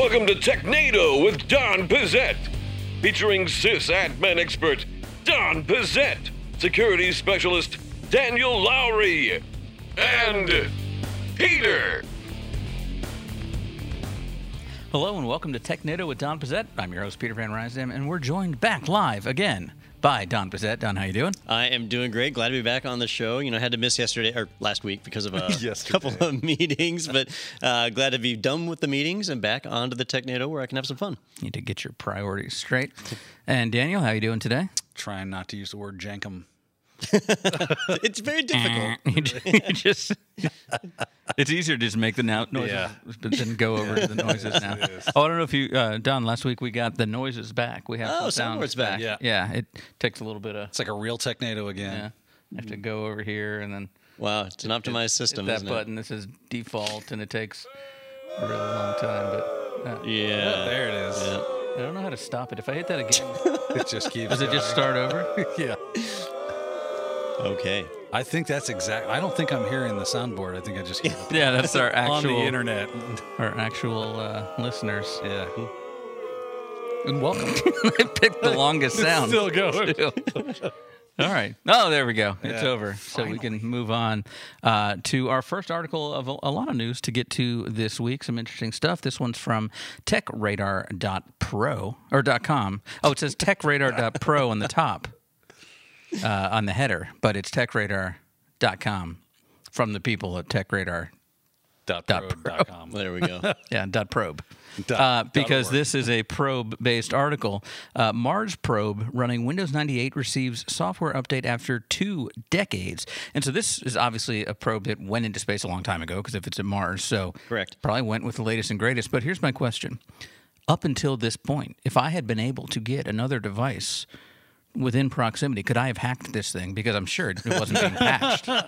Welcome to Technado with Don Pezet, featuring sysadmin expert Don Pezet, security specialist Daniel Lowrie, and Peter. Hello and welcome to TechNado with Don Pezet. I'm your host Peter Van Rysdam, and we're joined back live again by Don Pezet. Don, how you doing? I am doing great. Glad to be back on the show. You know, I had to miss yesterday or last week because of a couple of meetings, but uh, glad to be done with the meetings and back onto the Technado where I can have some fun. Need to get your priorities straight. And Daniel, how you doing today? Trying not to use the word jankum. it's very difficult. you just it's easier to just make the now noises, Yeah. but then go over to the noises now. Oh, I don't know if you, uh, Don. Last week we got the noises back. We have Oh, some sounds soundboard's back. Yeah. yeah. It takes a little bit of It's like a real Technado yeah. again. I have to go over here and then Wow, it's an optimized system, hit that isn't button. This is default, and it takes a really long time. But uh, it? Yeah. There it is. Yeah. I don't know how to stop it. If I hit that again, It just keeps. does it just start over? yeah. Okay. I think that's exact. I don't think I'm hearing the soundboard. I think I just Yeah, that's our actual on the internet. our actual uh, listeners. Yeah. And welcome. I picked the longest sound. still going. All right. Oh, there we go. It's Yeah. over. So we can move on uh, to our first article of a, a lot of news to get to this week. Some interesting stuff. This one's from techradar.pro or .com. Oh, it says techradar.pro on the top uh, on the header, but it's techradar.com from the people at techradar. Dot Dot probe dot. There we go. Yeah, dot probe. Dot- Uh, because org. this is a probe-based article. Uh, Mars probe running Windows 98 receives software update after two decades, and so this is obviously a probe that went into space a long time ago. Because if it's at Mars, so Correct. probably went with the latest and greatest. But here's my question: Up until this point, if I had been able to get another device within proximity, could I have hacked this thing? Because I'm sure it wasn't being patched.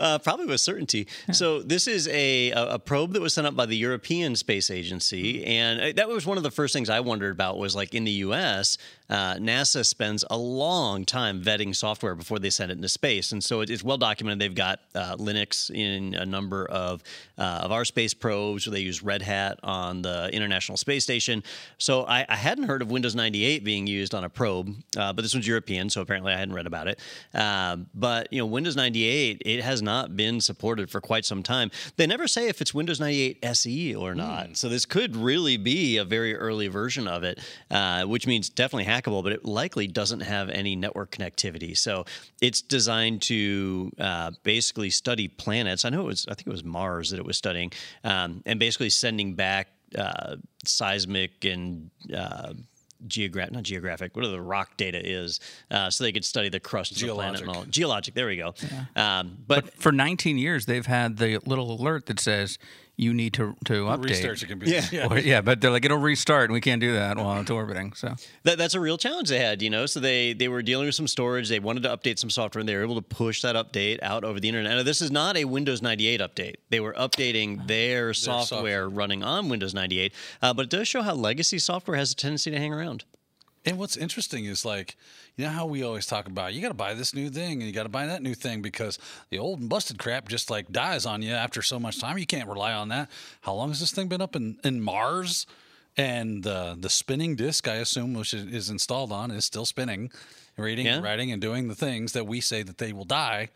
Uh, probably with certainty. So this is a, a probe that was sent up by the European Space Agency, and uh, that was one of the first things I wondered about. Was like in the U.S., uh, NASA spends a long time vetting software before they send it into space, and so it, it's well documented. They've got uh, Linux in a number of uh, of our space probes. They use Red Hat on the International Space Station. So I, I hadn't heard of Windows 98 being used on a probe, uh, but this one's European, so apparently I hadn't read about it. Um, but you know, Windows 98 it has not been supported for quite some time. They never say if it's Windows 98 SE or not. So this could really be a very early version of it, uh, which means definitely hackable, but it likely doesn't have any network connectivity. So it's designed to uh, basically study planets. I know it was, I think it was Mars that it was studying, um, and basically sending back uh, seismic and uh, geographic, not geographic, whatever the rock data is, uh, so they could study the crust of the planet and all. Geologic, there we go. Um, but For 19 years, they've had the little alert that says you need to to update. Restart your computer. Yeah. Or- yeah, but they're like it'll restart, and we can't do that while it's orbiting. So that, that's a real challenge they had, you know. So they they were dealing with some storage. They wanted to update some software, and they were able to push that update out over the internet. Now, this is not a Windows 98 update. They were updating their, software, software. running on Windows 98, uh, but it does show how legacy software has a tendency to hang around. And what's interesting is like, you know how we always talk about you got to buy this new thing and you got to buy that new thing because the old and busted crap just like dies on you after so much time. You can't rely on that. How long has this thing been up in, in Mars? And the the spinning disk, I assume, which is, is installed on, is still spinning, reading, Yeah. writing, and doing the things that we say that they will die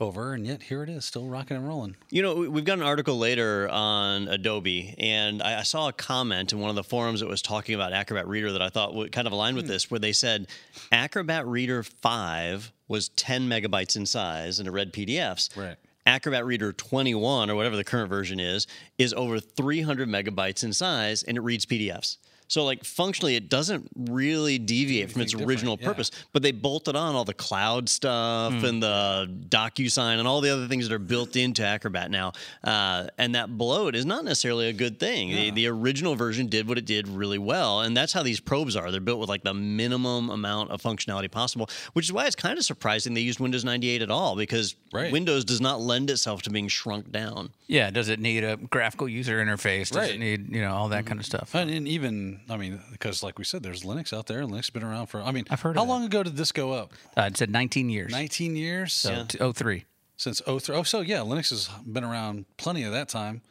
over. And yet here it is, still rocking and rolling. You know, we- we've got an article later on Adobe, and I I saw a comment in one of the forums that was talking about Acrobat Reader that I thought would kind of aligned with hmm. this, where they said Acrobat Reader 5 was 10 megabytes in size and it read PDFs. Right. Acrobat Reader 21, or whatever the current version is, is over 300 megabytes in size and it reads PDFs. So, like, functionally, it doesn't really deviate from its original yeah. purpose, but they bolted on all the cloud stuff Hmm. and the DocuSign and all the other things that are built into Acrobat now. Uh, and that bloat is not necessarily a good thing. The, the original version did what it did really well. And that's how these probes are. They're built with like the minimum amount of functionality possible, which is why it's kind of surprising they used Windows 98 at all because Right. Windows does not lend itself to being shrunk down. yeah, does it need a graphical user interface? Does it need you know all that kind of stuff? And, and even, I mean, because like we said, there's Linux out there, and Linux has been around for. I mean, I've heard of How that. long ago did this go up? Uh, it said 19 years. 19 years So t- 03. since 03. Oh, so yeah, Linux has been around plenty of that time.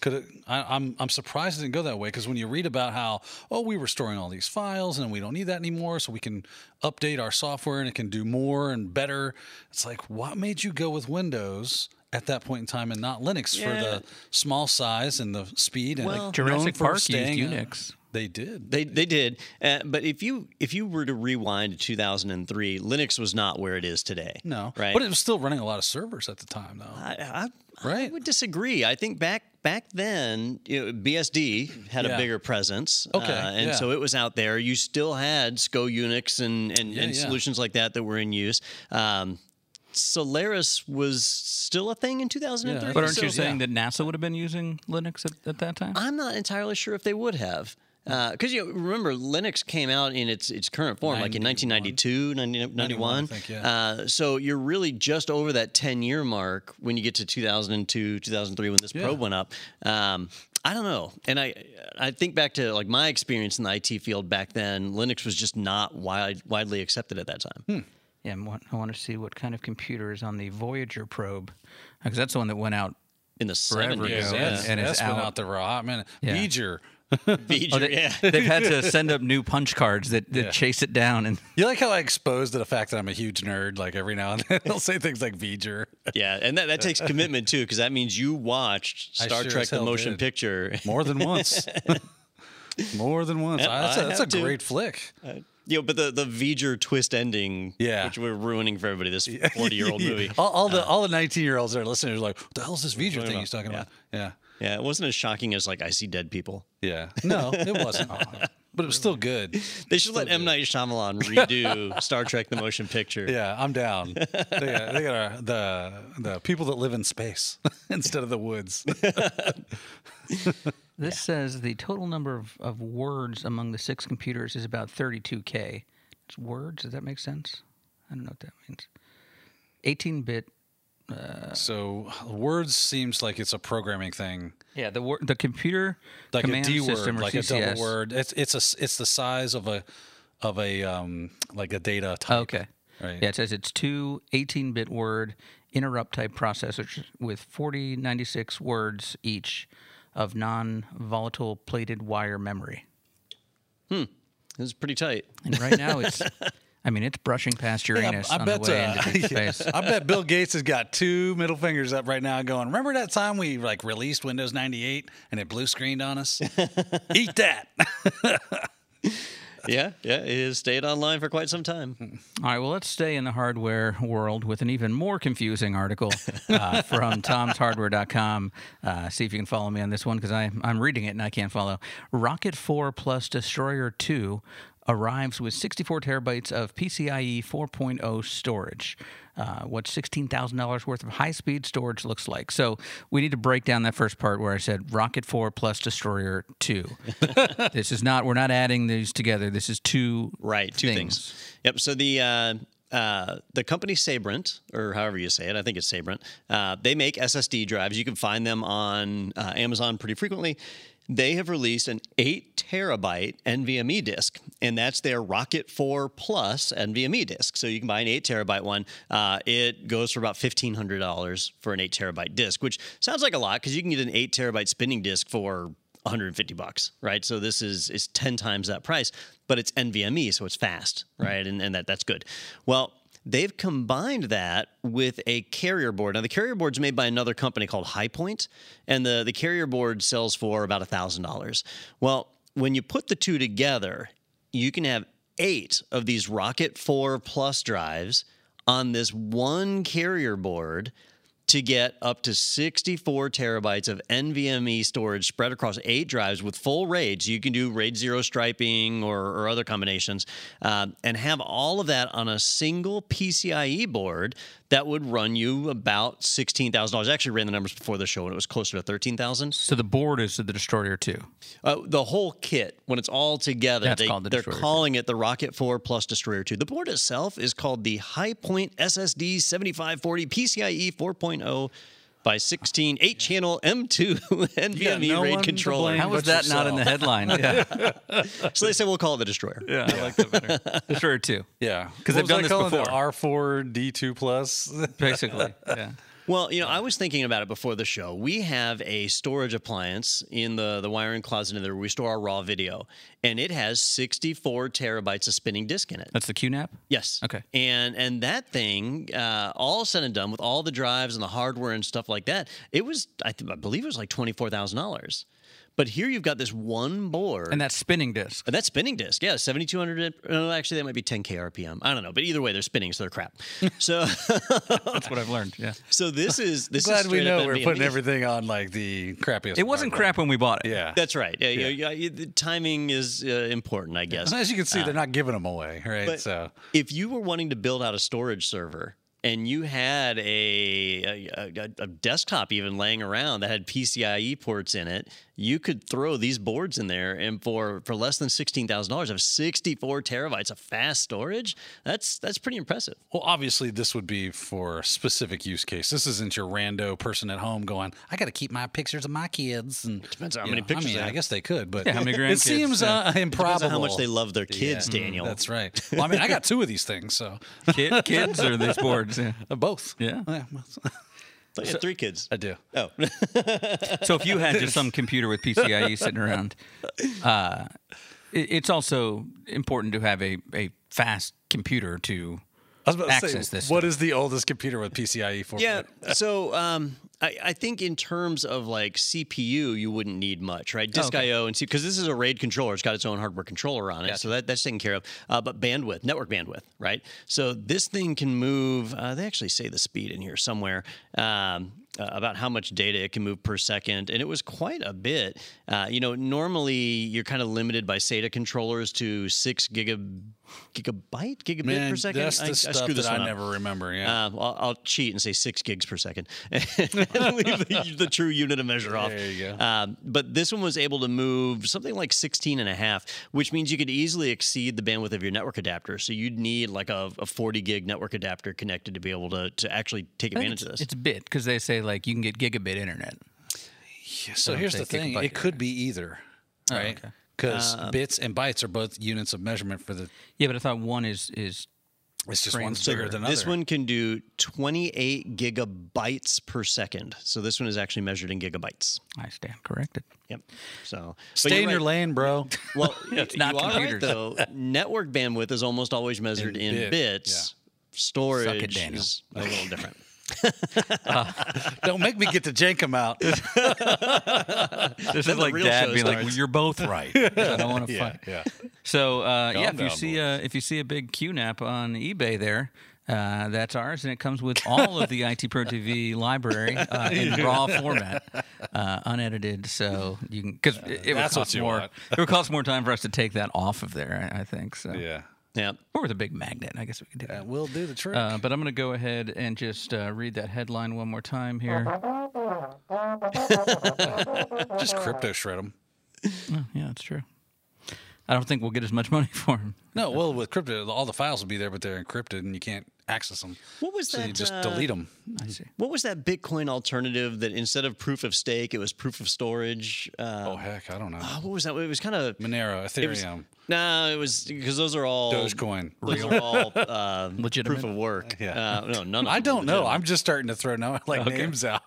Could it, I, I'm I'm surprised it didn't go that way because when you read about how oh we were storing all these files and we don't need that anymore, so we can update our software and it can do more and better. It's like what made you go with Windows at that point in time and not Linux for the small size and the speed and Well- like Jurassic Park used staying- Unix. They did. They they did, uh, but if you if you were to rewind to 2003, Linux was not where it is today. no, right? but it was still running a lot of servers at the time though. I, I, I would disagree. I think back back then, you know, BSD had a bigger presence. Okay, uh, and yeah. so it was out there. You still had SCO Unix and and, Yeah, and yeah. solutions like that that were in use. Um, Solaris was still a thing in 2003. Yeah. But aren't so- you saying that NASA would have been using Linux at, at that time? I'm not entirely sure if they would have. Because you know, remember, Linux came out in its its current form, like in 1992, 90 91. Think, yeah. uh, so you're really just over that 10 year mark when you get to 2002, 2003, when this Yeah. probe went up. Um, I don't know, and I I think back to like my experience in the IT field back then. Linux was just not wide, widely accepted at that time. Hmm. Yeah, I'm wa- I want to see what kind of computer is on the Voyager probe, because that's the one that went out. In the Forever 70s, yeah, and- that's, and it's out. out there for a hot minute. Yeah. V'ger. V'ger, Oh, they, yeah. They've had to send up new punch cards that, that Yeah. chase it down, and You like how I exposed to the fact that I'm a huge nerd? Like every now and then, I'll say things like V'ger. Yeah, and that, that takes commitment too, because that means you watched Star sure Trek: The Motion did. Picture. More than once. More than once. Yep, that's I a, that's a have to. great flick. Uh, you know, but the the V'ger twist ending, Yeah. which we're ruining for everybody. This forty year old movie. all, all the uh, all the 19 year olds that are listening are like, what the hell is this V'ger thing about? he's talking about? Yeah. Yeah, it wasn't as shocking as like I see dead people. Yeah. No, it wasn't. but it was still good. They should let M Night Shyamalan redo Star Trek: The Motion Picture. Yeah, I'm down. They got, they got our, the the people that live in space instead of the woods. this says the total number of, of words among the six computers is about 32k. It's words. Does that make sense? I don't know what that means. 18-bit. So words seems like it's a programming thing, Yeah, the wor- the computer like command a D system word, or like a double word. It's it's a s- it's the size of a of a um like a data type. Okay. Right. Yeah, it says it's two 18-bit word interrupt type processors with 4096 words each of non-volatile plated wire memory. It was pretty tight. And right now it's I mean it's brushing past Uranus I on bet. the way uh, into deep space. I bet Bill Gates has got two middle fingers up right now, going. Remember that time we like released Windows ninety eight and it blue screened on us? Eat that. Yeah, yeah, it has stayed online for quite some time. All right, well, let's stay in the hardware world with an even more confusing article uh, from tomshardware.com. Uh, see if you can follow me on this one because I'm reading it and I can't follow. Rocket 4 plus Destroyer 2 arrives with 64 terabytes of PCIe 4.0 storage. Uh, what $16,000 worth of high speed storage looks like. So we need to break down that first part where I said Rocket 4 plus Destroyer 2. this is not, we're not adding these together. This is two Right, two things. Yep. So the uh, uh, the company Sabrent, or however you say it, I think it's Sabrent. Uh, they make SSD drives. You can find them on uh, Amazon pretty frequently. They have released an eight terabyte NVMe disk, and that's their Rocket 4 Plus NVMe disk. So you can buy an eight terabyte one. Uh, it goes for about fifteen hundred dollars for an eight terabyte disk, which sounds like a lot because you can get an eight terabyte spinning disk for 150 bucks, right? So this is is 10 times that price, but it's NVMe, so it's fast, right? And and that that's good. Well, they've combined that with a carrier board. Now the carrier board's made by another company called Highpoint, and the the carrier board sells for about $1000. Well, when you put the two together, you can have 8 of these Rocket 4 Plus drives on this one carrier board to get up to 64 terabytes of NVMe storage spread across eight drives with full RAID. So you can do RAID 0 striping or, or other combinations um, and have all of that on a single PCIe board that would run you about $16,000. I actually ran the numbers before the show and it was closer to 13000 So the board is the Destroyer 2. uh, the whole kit, when it's all together, That's they, called the they're Destroyer 2. calling it the Rocket 4 Plus Destroyer 2. The board itself is called the High Point SSD 7540 PCIe 4.0 by 16 8 channel M2 NVMe no RAID controller. How was but that not in the headline? Yeah, So they said we'll call it the Destroyer. yeah, I like that better. Destroyer 2, Yeah, 'Cause What they've done this it? before. R4 D2 plus. basically. Yeah. Well, you know, I was thinking about it before the show. We have a storage appliance in the the wiring closet in there. where We store our raw video, and it has 64 terabytes of spinning disk in it. That's the QNAP. Yes. Okay. And and that thing, uh, all said and done, with all the drives and the hardware and stuff like that, it was I, th- I believe it was like twenty four thousand dollars. But here you've got this one board. And that spinning disc. And that's spinning disk, yeah, seventy two hundred. No, actually, that might be ten k RPM. I don't know, but either way, they're spinning, so they're crap. So, That's what I've learned. Yeah. so this is this Glad is we know we're NVMe. putting everything on like the crappiest. It wasn't crap when we bought it. Yeah. That's right. Yeah, yeah. yeah, yeah, the timing is uh, important, I guess. As you can see, they're not giving them away, right? But so if you were wanting to build out a storage server and you had a, a, a, a desktop even laying around that had PCIe ports in it, you could throw these boards in there, and for for less than sixteen thousand dollars, have sixty four terabytes of fast storage. That's that's pretty impressive. Well, obviously, this would be for a specific use case. This isn't your rando person at home going, "I got to keep my pictures of my kids." And Depends on how you many know, pictures I mean, they I guess they could, but Yeah, how many grandkids? it grandkids, seems yeah. uh, Depends improbable. on how much they love their kids, Yeah, Daniel. That's right. Well, I mean, I got two of these things, so Kid, kids or these boards. Yeah. uh, both. Yeah. But you have three kids. I do. Oh, So if you had just some computer with PCIe sitting around, uh, it, it's also important to have a, a fast computer to I was about to access say, this what stuff. is the oldest computer with PCIe 4? Yeah. So um, I, I think in terms of like CPU, you wouldn't need much, right? Disk okay. I/O and because this is a RAID controller, it's got its own hardware controller on it, so that, that's taken care of. Uh, but bandwidth, network bandwidth, right? So this thing can move. Uh, they actually say the speed in here somewhere. Um, uh, about how much data it can move per second, and it was quite a bit. Uh, you know, normally you're kind of limited by SATA controllers to six gigab- gigabyte, gigabit Man, per second. that's the I stuff this that I up. never remember. Yeah. Uh, well, I'll cheat and say six gigs per second and leave the, the true unit of measure off. There you go. Um, but this one was able to move something like 16 and a half, which means you could easily exceed the bandwidth of your network adapter. So you'd need like a, a 40 gig network adapter connected to be able to, to actually take advantage of this. it's a bit because they say like you can get gigabit internet. Yeah, so don't here's the thing: it could be either, right? okay. Because bits and bytes are both units of measurement for the. Yeah, but I thought one is is It's just one's bigger than this one can do 28 gigabytes per second. So this one is actually measured in gigabytes. I stand corrected. Yep. So Stay in your lane, bro. Well, it's not are right, computers. though. Network bandwidth is almost always measured In in, bit, bits. Storage Suck it, is a little different. Don't make me get the jankum out. This is like dad being like, well, "You're both right." I don't want to yeah, fight. yeah. So uh, yeah, if you see a if you see a big QNAP on eBay there, uh, that's ours, and it comes with all of the IT Pro TV library uh, in raw format, uh, unedited. So you can because it, it would cost more. want. It would cost more time for us to take that off of there. I, I think so. Yeah. Yeah. Or with a big magnet, I guess we could do that. That will do the trick. Uh, but I'm going to go ahead and just uh, read that headline one more time here. just crypto shred them. Oh, yeah, that's true. I don't think we'll get as much money for him. No, well, with crypto, all the files will be there, but they're encrypted and you can't access them. What was so that? you just uh, delete them. I see. What was that Bitcoin alternative that instead of proof of stake, it was proof of storage? Uh, Oh heck, I don't know. oh, what was that? It was kind of. Monero, Ethereum, No, it was because those are all Dogecoin. Those are all uh, Legitimate? proof of work. Yeah. Uh, no, none. Of I them are don't know. legitimate. I'm just starting to throw no, like names out.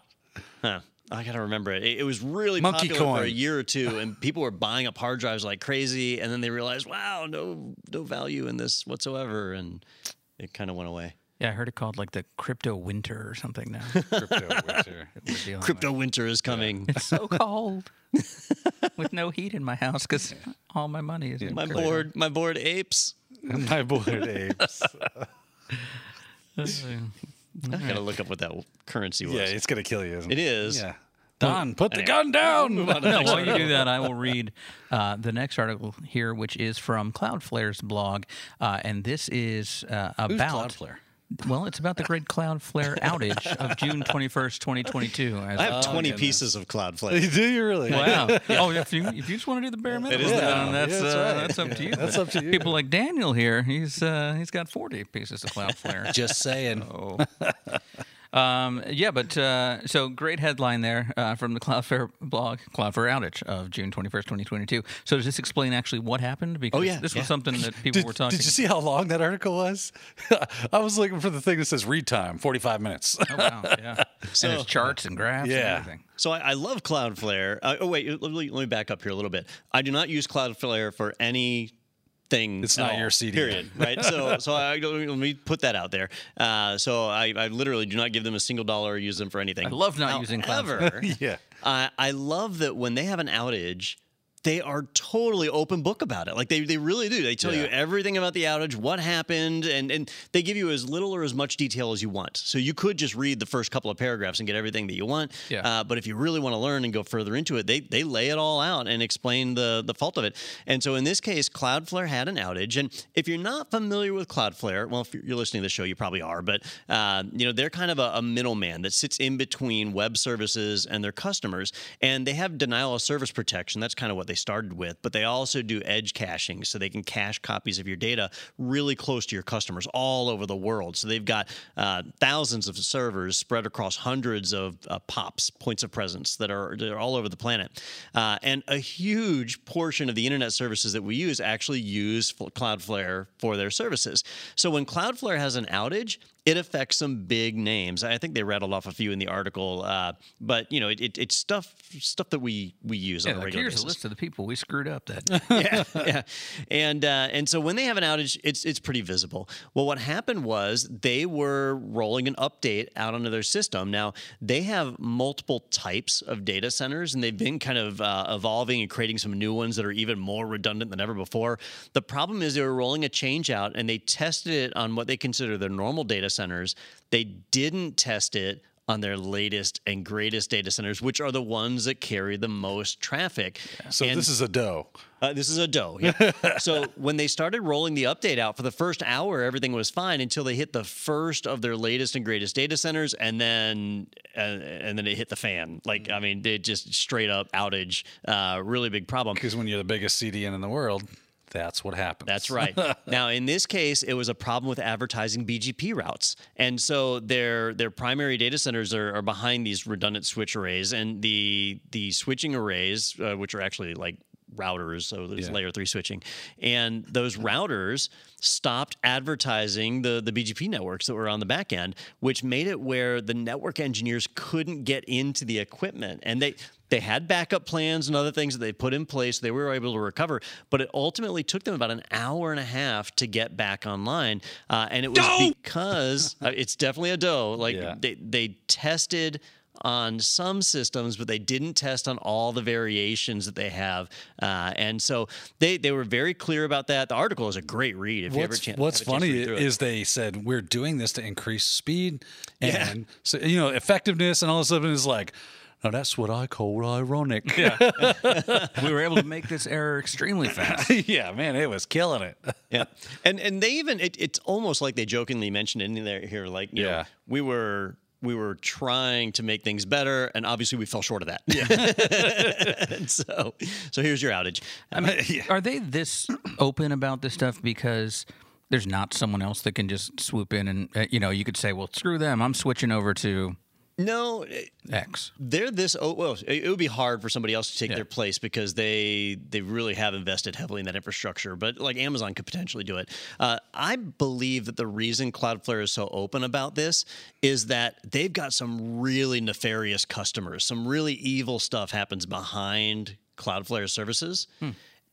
Huh. I gotta remember it. It, it was really Monkey popular for a year or two, and people were buying up hard drives like crazy. And then they realized, wow, no, no value in this whatsoever, and it kind of went away. Yeah, I heard it called like the crypto winter or something now. Crypto winter. We're dealing Crypto winter is coming. with. It's so cold with no heat in my house because all my money is in My crypto. board, my Bored Apes. My Bored Apes. I gotta look up what that currency was. yeah, it's gonna kill you. Isn't it is. Yeah. Don, put the gun down. No, while you do that, I will read uh, the next article here, which is from Cloudflare's blog, uh, and this is uh, about Cloudflare? Well, it's about the great Cloudflare outage of June twenty first, twenty twenty two. I have 20 goodness. pieces of Cloudflare. Do you really? Wow. oh, if you if you just want to do the bare minimum, is the that's Yeah, that's uh, right. that's up to you. That's up to you. People like Daniel here, he's uh, he's got forty pieces of Cloudflare. Just saying. Oh. Um, yeah, but uh, so great headline there uh, from the Cloudflare blog, Cloudflare outage of June 21st, 2022. So does this explain actually what happened? Because oh, yeah, this yeah. was something that people Did, were talking did you see how long that article was? I was looking for the thing that says read time, 45 minutes. Oh, wow. Yeah. and there's charts and graphs Yeah. and everything. So I, I love Cloudflare. Uh, oh wait, let me, let me back up here a little bit. I do not use Cloudflare for any thing. It's at not all, your CD. Period. Right. So so I, let me put that out there. Uh, so I, I literally do not give them a single dollar or use them for anything. I love not using However, yeah. I I love that when they have an outage. They are totally open book about it. Like they, they really do. They tell you everything about the outage, what happened, and, and they give you as little or as much detail as you want. So you could just read the first couple of paragraphs and get everything that you want. Yeah. Uh, but if you really want to learn and go further into it, they they lay it all out and explain the the fault of it. And so in this case, Cloudflare had an outage. And if you're not familiar with Cloudflare, well, if you're listening to the show, you probably are. But uh, you know they're kind of a, a middleman that sits in between web services and their customers, and they have denial of service protection. That's kind of what they started with. But they also do edge caching, so they can cache copies of your data really close to your customers all over the world. So they've got uh, thousands of servers spread across hundreds of uh, POPs, points of presence, that are, that are all over the planet. Uh, and a huge portion of the internet services that we use actually use Cloudflare for their services. So when Cloudflare has an outage, it affects some big names. I think they rattled off a few in the article, uh, but you know, it, it, it's stuff stuff that we we use Yeah, on a like regular here's basis a list of the people we screwed up that. yeah, yeah, and uh, and so when they have an outage, it's it's pretty visible. Well, what happened was they were rolling an update out onto their system. Now they have multiple types of data centers, and they've been kind of uh, evolving and creating some new ones that are even more redundant than ever before. The problem is they were rolling a change out, and they tested it on what they consider their normal data centers. They didn't test it on their latest and greatest data centers, which are the ones that carry the most traffic. So And- this is a dough. uh, this is a dough. Yeah. so when they started rolling the update out for the first hour, everything was fine until they hit the first of their latest and greatest data centers, and then uh, and then it hit the fan. Like I mean, they just straight up outage. Uh, really big problem. Because when you're the biggest CDN in the world, that's what happens. That's right. now, in this case, it was a problem with advertising BGP routes, and so their their primary data centers are, are behind these redundant switch arrays, and the the switching arrays, uh, which are actually like routers, so there's Yeah. layer three switching, and those routers stopped advertising the the BGP networks that were on the back end, which made it where the network engineers couldn't get into the equipment, and they. They had backup plans and other things that they put in place. They were able to recover, but it ultimately took them about an hour and a half to get back online. Uh, and it was because uh, it's definitely a dough. Like Yeah. they, they tested on some systems, but they didn't test on all the variations that they have. Uh, and so they, they were very clear about that. The article is a great read. If you ever What's, chan- what's have a chance to funny read through it. is they said we're doing this to increase speed Yeah. and so, you know effectiveness and all this stuff. And it's like, no, that's what I call ironic. Yeah, we were able to make this error extremely fast. yeah, man, it was killing it. yeah, and and they even it, it's almost like they jokingly mentioned in there here, like you know, Yeah. we were we were trying to make things better, and obviously we fell short of that. Yeah. so so here's your outage. I mean, are they this open about this stuff because there's not someone else that can just swoop in and uh, you know you could say, well, screw them, I'm switching over to No, X. they're this. Oh, well, it would be hard for somebody else to take Yeah. their place because they they really have invested heavily in that infrastructure. But like Amazon could potentially do it. Uh, I believe that the reason Cloudflare is so open about this is that they've got some really nefarious customers. Some really evil stuff happens behind Cloudflare services.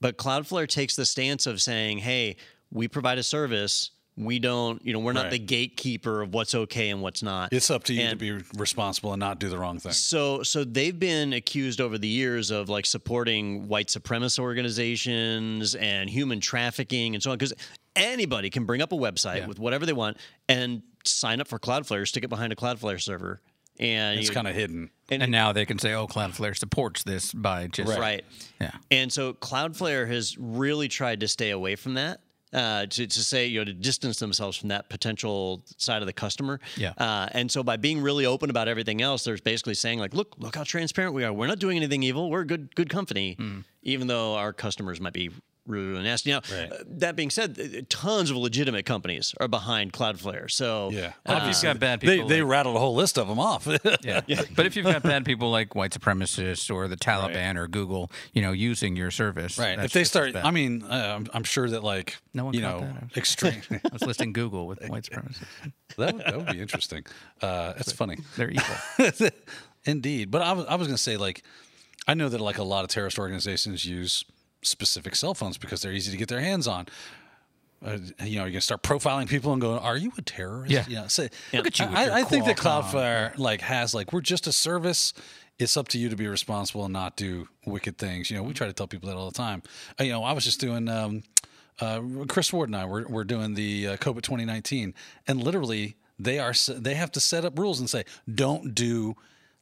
But Cloudflare takes the stance of saying, "Hey, we provide a service." We don't, you know, we're not Right. the gatekeeper of what's okay and what's not. It's up to you And- to be responsible and not do the wrong thing. so, so they've been accused over the years of like supporting white supremacist organizations and human trafficking and so on. Because anybody can bring up a website Yeah. with whatever they want and sign up for Cloudflare, stick it behind a Cloudflare server, and It's kind of hidden. And, now they can say, oh, Cloudflare supports this by just right. Yeah. And so Cloudflare has really tried to stay away from that. Uh, to, to say, you know, to distance themselves from that potential side of the customer. Yeah. Uh, and so by being really open about everything else, they're basically saying, like, look, look how transparent we are. We're not doing anything evil. We're a good, good company, Hmm. even though our customers might be really, really nasty. Now, Right. uh, that being said, uh, tons of legitimate companies are behind Cloudflare. So Yeah. But if you've got bad They people, they like- rattled a whole list of them off. yeah. But if you've got bad people like white supremacists or the Taliban or Google, you know, using your service, right. that's If they start. I mean, uh, I'm, I'm sure that like No one you know that. Extreme. I was listing Google with white supremacists. that, would, that would be interesting. Uh, that's funny. They're evil. Indeed, but I was I was going to say like I know that like a lot of terrorist organizations use specific cell phones because they're easy to get their hands on. Uh, you know, you're gonna start profiling people and going, "Are you a terrorist?" Yeah. You know, say, Look at you I, I think that Qualcomm. Cloudflare like has like we're just a service. It's up to you to be responsible and not do wicked things. You know, we try to tell people that all the time. Uh, you know, I was just doing. Um, uh, Chris Ward and I were, were doing the uh, COVID 2019, and literally they are they have to set up rules and say, don't do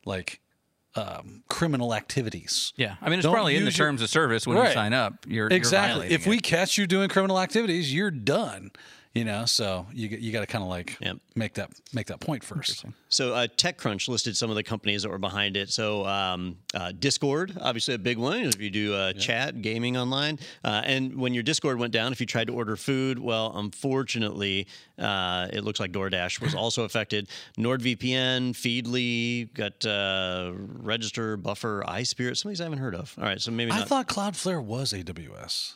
like um, criminal activities. Yeah. I mean, it's Don't probably in the use your- terms of service when you sign up. You're You're Exactly. violating if we it. catch you doing criminal activities, you're done. You know, so you you got to kind of like Yep. make that make that point first. So uh, TechCrunch listed some of the companies that were behind it. So um, uh, Discord, obviously a big one. If you do uh, chat gaming online, uh, and when your Discord went down, if you tried to order food, well, unfortunately, uh, it looks like DoorDash was also affected. NordVPN, Feedly, got uh, Register, Buffer, iSpirit. Some of these I haven't heard of. All right, so maybe I not. thought Cloudflare was AWS.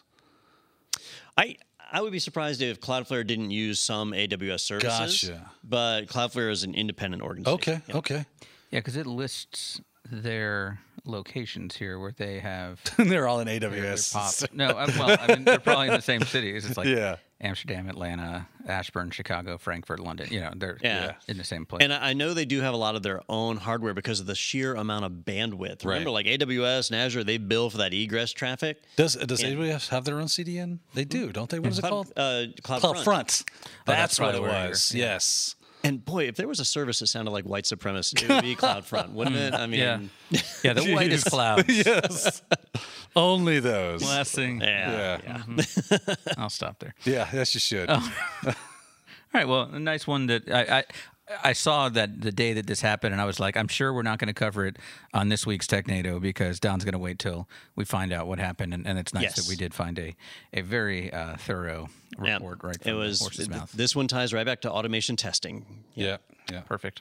I I would be surprised if Cloudflare didn't use some AWS services. Gotcha. But Cloudflare is an independent organization. Okay, okay. Yeah, because it lists their locations here where they have They're all in their AWS. pop. No, uh, well, I mean, they're probably in the same cities. It's like Yeah. Amsterdam, Atlanta, Ashburn, Chicago, Frankfurt, London. You know, they're Yeah. in the same place. And I I know they do have a lot of their own hardware because of the sheer amount of bandwidth. Remember, like AWS and Azure, they bill for that egress traffic. Does does AWS have their own CDN? They do, don't they? What is it called? Uh, Cloud, CloudFront. Front. That's, that's what it where you're- was. Yes. And boy, if there was a service that sounded like white supremacist, it would be CloudFront, wouldn't it? I mean, yeah, yeah, the whitest clouds. yes. Only those. Last thing, yeah. Yeah. yeah. Mm-hmm. I'll stop there. Yeah, yes, you should. Oh. All right. Well, a nice one that I, I I saw that the day that this happened, and I was like, I'm sure we're not going to cover it on this week's TechNado because Don's going to wait till we find out what happened, and, and it's nice Yes. that we did find a a very uh, thorough Yeah. report right It was the horse's th- mouth. this one ties right back to automation testing. yeah, yeah. Perfect.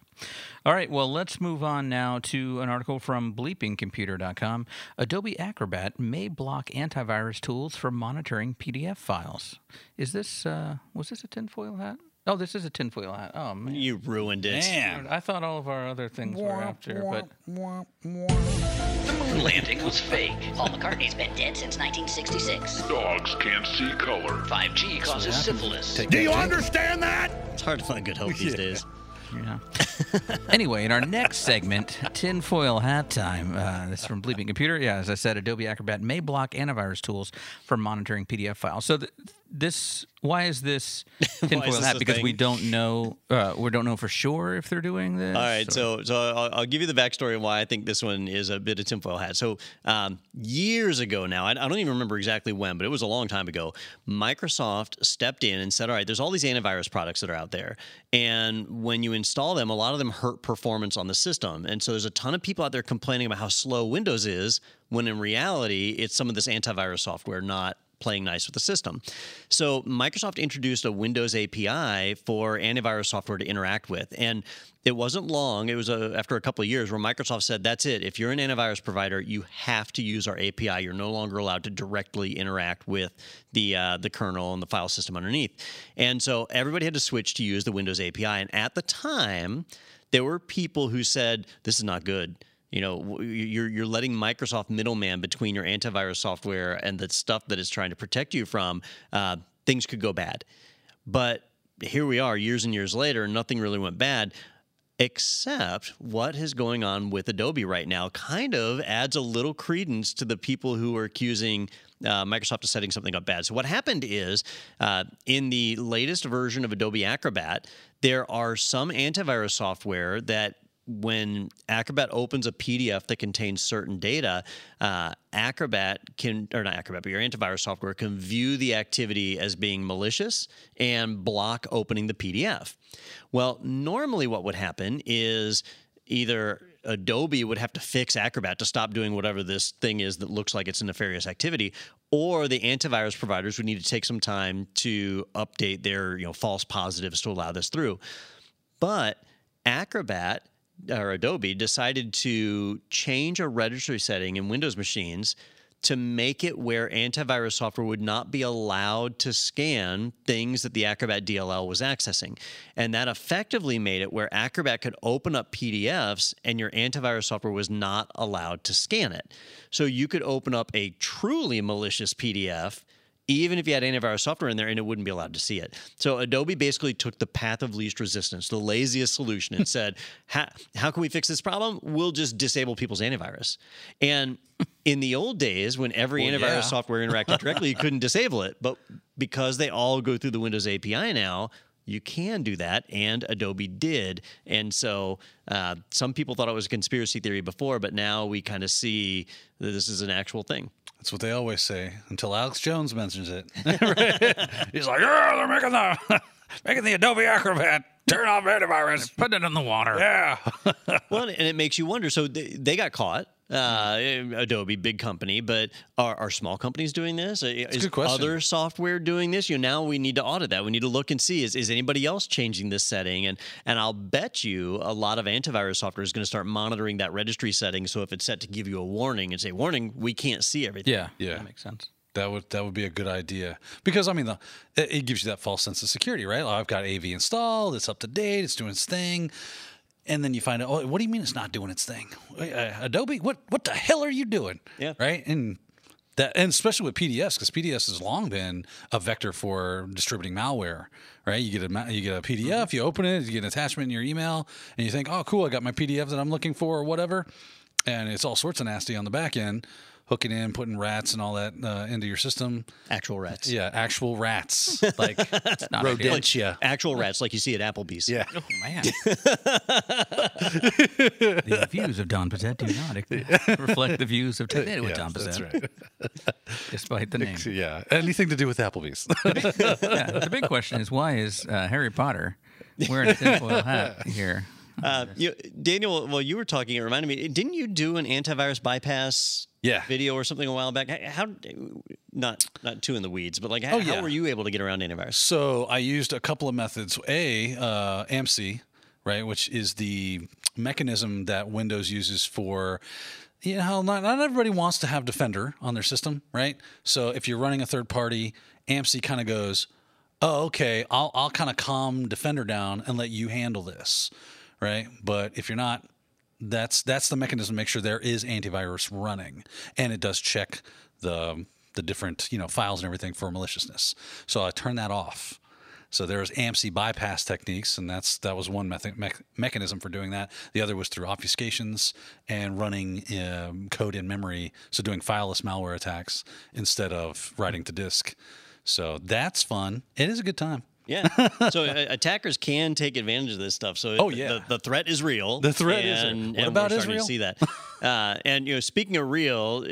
All right, well, let's move on now to an article from bleepingcomputer.com. Adobe Acrobat may block antivirus tools for monitoring PDF files. Is this, uh, was this a tinfoil hat? Oh, this is a tinfoil hat. Oh, man. You ruined it. Man. I thought all of our other things were after, but The moon landing was fake. Paul McCartney's been dead since 1966. Dogs can't see color. 5G causes syphilis. Do you understand that? It's hard to find good hope these days. yeah. anyway, in our next segment, tinfoil hat time. Uh, this is from Bleeping Computer. Yeah, as I said, Adobe Acrobat may block antivirus tools for monitoring PDF files. So th- this, why is this tinfoil this hat? Because we don't know, uh, we don't know for sure if they're doing this. All right, or- so so I'll, I'll give you the backstory on why I think this one is a bit of tinfoil hat. So um, years ago now, I, I don't even remember exactly when, but it was a long time ago. Microsoft stepped in and said, "All right, there's all these antivirus products that are out there, and when you install them, a lot of them hurt performance on the system. And so there's a ton of people out there complaining about how slow Windows is, when in reality, it's some of this antivirus software not." Playing nice with the system. So Microsoft introduced a Windows API for antivirus software to interact with, and it wasn't long. It was a, after a couple of years where Microsoft said, "That's it. If you're an antivirus provider, you have to use our API. You're no longer allowed to directly interact with the uh, the kernel and the file system underneath." And so everybody had to switch to use the Windows API. And at the time, there were people who said, "This is not good." You know, you're you're letting Microsoft middleman between your antivirus software and the stuff that is trying to protect you from. Uh, things could go bad, but here we are, years and years later, nothing really went bad. Except what is going on with Adobe right now kind of adds a little credence to the people who are accusing uh, Microsoft of setting something up bad. So, what happened is uh, in the latest version of Adobe Acrobat, there are some antivirus software that when Acrobat opens a PDF that contains certain data, uh, Acrobat can, or not Acrobat, but your antivirus software can view the activity as being malicious and block opening the PDF. Well, normally what would happen is either Adobe would have to fix Acrobat to stop doing whatever this thing is that looks like it's a nefarious activity, or the antivirus providers would need to take some time to update their you know false positives to allow this through. But Acrobat or Adobe decided to change a registry setting in Windows machines to make it where antivirus software would not be allowed to scan things that the Acrobat DLL was accessing. And that effectively made it where Acrobat could open up PDFs and your antivirus software was not allowed to scan it. So you could open up a truly malicious PDF even if you had antivirus software in there and it wouldn't be allowed to see it. So Adobe basically took the path of least resistance, the laziest solution, and said, how, how can we fix this problem? We'll just disable people's antivirus. And in the old days, when every Well, antivirus yeah. software interacted directly, you couldn't disable it. But because they all go through the Windows API now, you can do that, and Adobe did. And so uh, some people thought it was a conspiracy theory before, but now we kind of see that this is an actual thing. That's what they always say until Alex Jones mentions it. He's like, yeah, they're making the making the Adobe Acrobat turn off antivirus. Put it in the water. Yeah. well, and it makes you wonder. So they, they got caught. Uh, Adobe, big company, but are, are small companies doing this? Is good question. other software doing this? You know, now we need to audit that. We need to look and see is, is anybody else changing this setting? And and I'll bet you a lot of antivirus software is going to start monitoring that registry setting. So if it's set to give you a warning and say, "Warning, we can't see everything." Yeah. Yeah. That makes sense. That would that would be a good idea because I mean the, it, it gives you that false sense of security, right? Like, I've got AV installed, it's up to date, it's doing its thing, and then you find out, oh, what do you mean it's not doing its thing? Uh, Adobe, what what the hell are you doing? Yeah. right. And that and especially with PDFs because PDFs has long been a vector for distributing malware. Right, you get a you get a PDF, you open it, you get an attachment in your email, and you think, oh, cool, I got my PDF that I'm looking for or whatever, and it's all sorts of nasty on the back end, hooking in, putting rats and all that uh, into your system. Actual rats. Yeah, actual rats like not ideal. rodentia. Actual rats, like you see at Applebee's. Yeah, Oh, man. the views of Don Pezet do not reflect the views of Today with Yeah, Don that's Pezet, right. despite the name. Yeah, anything to do with Applebee's. yeah, the big question is why is uh, Harry Potter wearing a tinfoil hat here? Uh, you, Daniel, while you were talking. It reminded me. Didn't you do an antivirus bypass? Yeah. Video or something a while back. How? Not not too in the weeds, but like, how, Oh, yeah. how were you able to get around antivirus? So I used a couple of methods. A, uh, AMSI, right, which is the mechanism that Windows uses for. You know, not, not everybody wants to have Defender on their system, right? So if you're running a third party, AMSI kind of goes, "Oh, okay, I'll I'll kind of calm Defender down and let you handle this, right?" But if you're not, that's that's the mechanism to make sure there is antivirus running, and it does check the the different you know files and everything for maliciousness. So I turn that off. So there's AMSI bypass techniques, and that's that was one method, mech mechanism for doing that. The other was through obfuscations and running um, code in memory, so doing fileless malware attacks instead of writing to disk. So that's fun. It is a good time. Yeah. So uh, attackers can take advantage of this stuff. So Oh, the- yeah. the, the threat is real. The threat is real. and, What and about we're is starting real? to see that. Uh, and you know, speaking of real,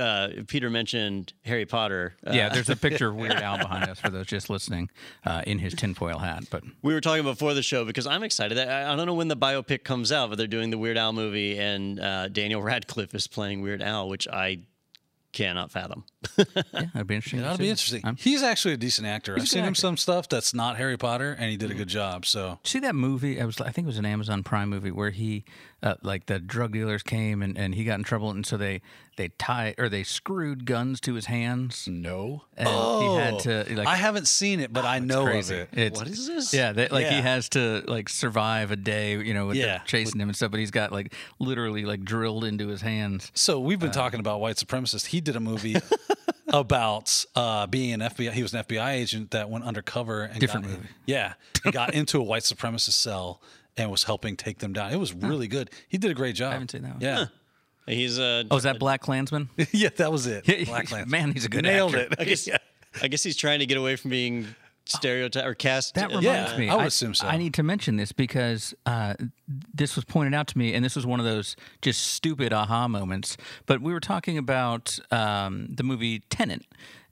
uh, Peter mentioned Harry Potter. Uh, Yeah, there's a picture of Weird Al behind us for those just listening uh, in his tinfoil hat. But We were talking before the show because I'm excited. I, I don't know when the biopic comes out, but they're doing the Weird Al movie, and uh, Daniel Radcliffe is playing Weird Al, which I cannot fathom. Yeah, that'd be interesting. to that'd be interesting. Um, He's actually a decent actor. I've seen good him some stuff that's not Harry Potter, and he did a good job. So See that movie? I was, I think it was an Amazon Prime movie where he, uh, like the drug dealers came and, and he got in trouble, and so they they tied or they screwed guns to his hands, no. and he had to like. I haven't seen it, but I know of it. It's- What is this? Yeah, they, like he has to like survive a day, you know, with Yeah. chasing him and stuff. But he's got like literally like drilled into his hands. So we've been talking about white supremacists. He did a movie about uh, being an FBI. He was an FBI agent that went undercover and Different got, movie. Yeah, he got into a white supremacist cell and was helping take them down. It was really good. He did a great job. I haven't seen that one. Yeah, He's a. Oh, is that Black Klansman? yeah, that was it. Black Lantern. man, he's a good Nailed actor. it. I guess, Yeah. I guess he's trying to get away from being stereotyped or cast. That reminds Yeah, me. I would assume so. I need to mention this because uh, this was pointed out to me, and this was one of those just stupid aha moments. But we were talking about um, the movie Tenet,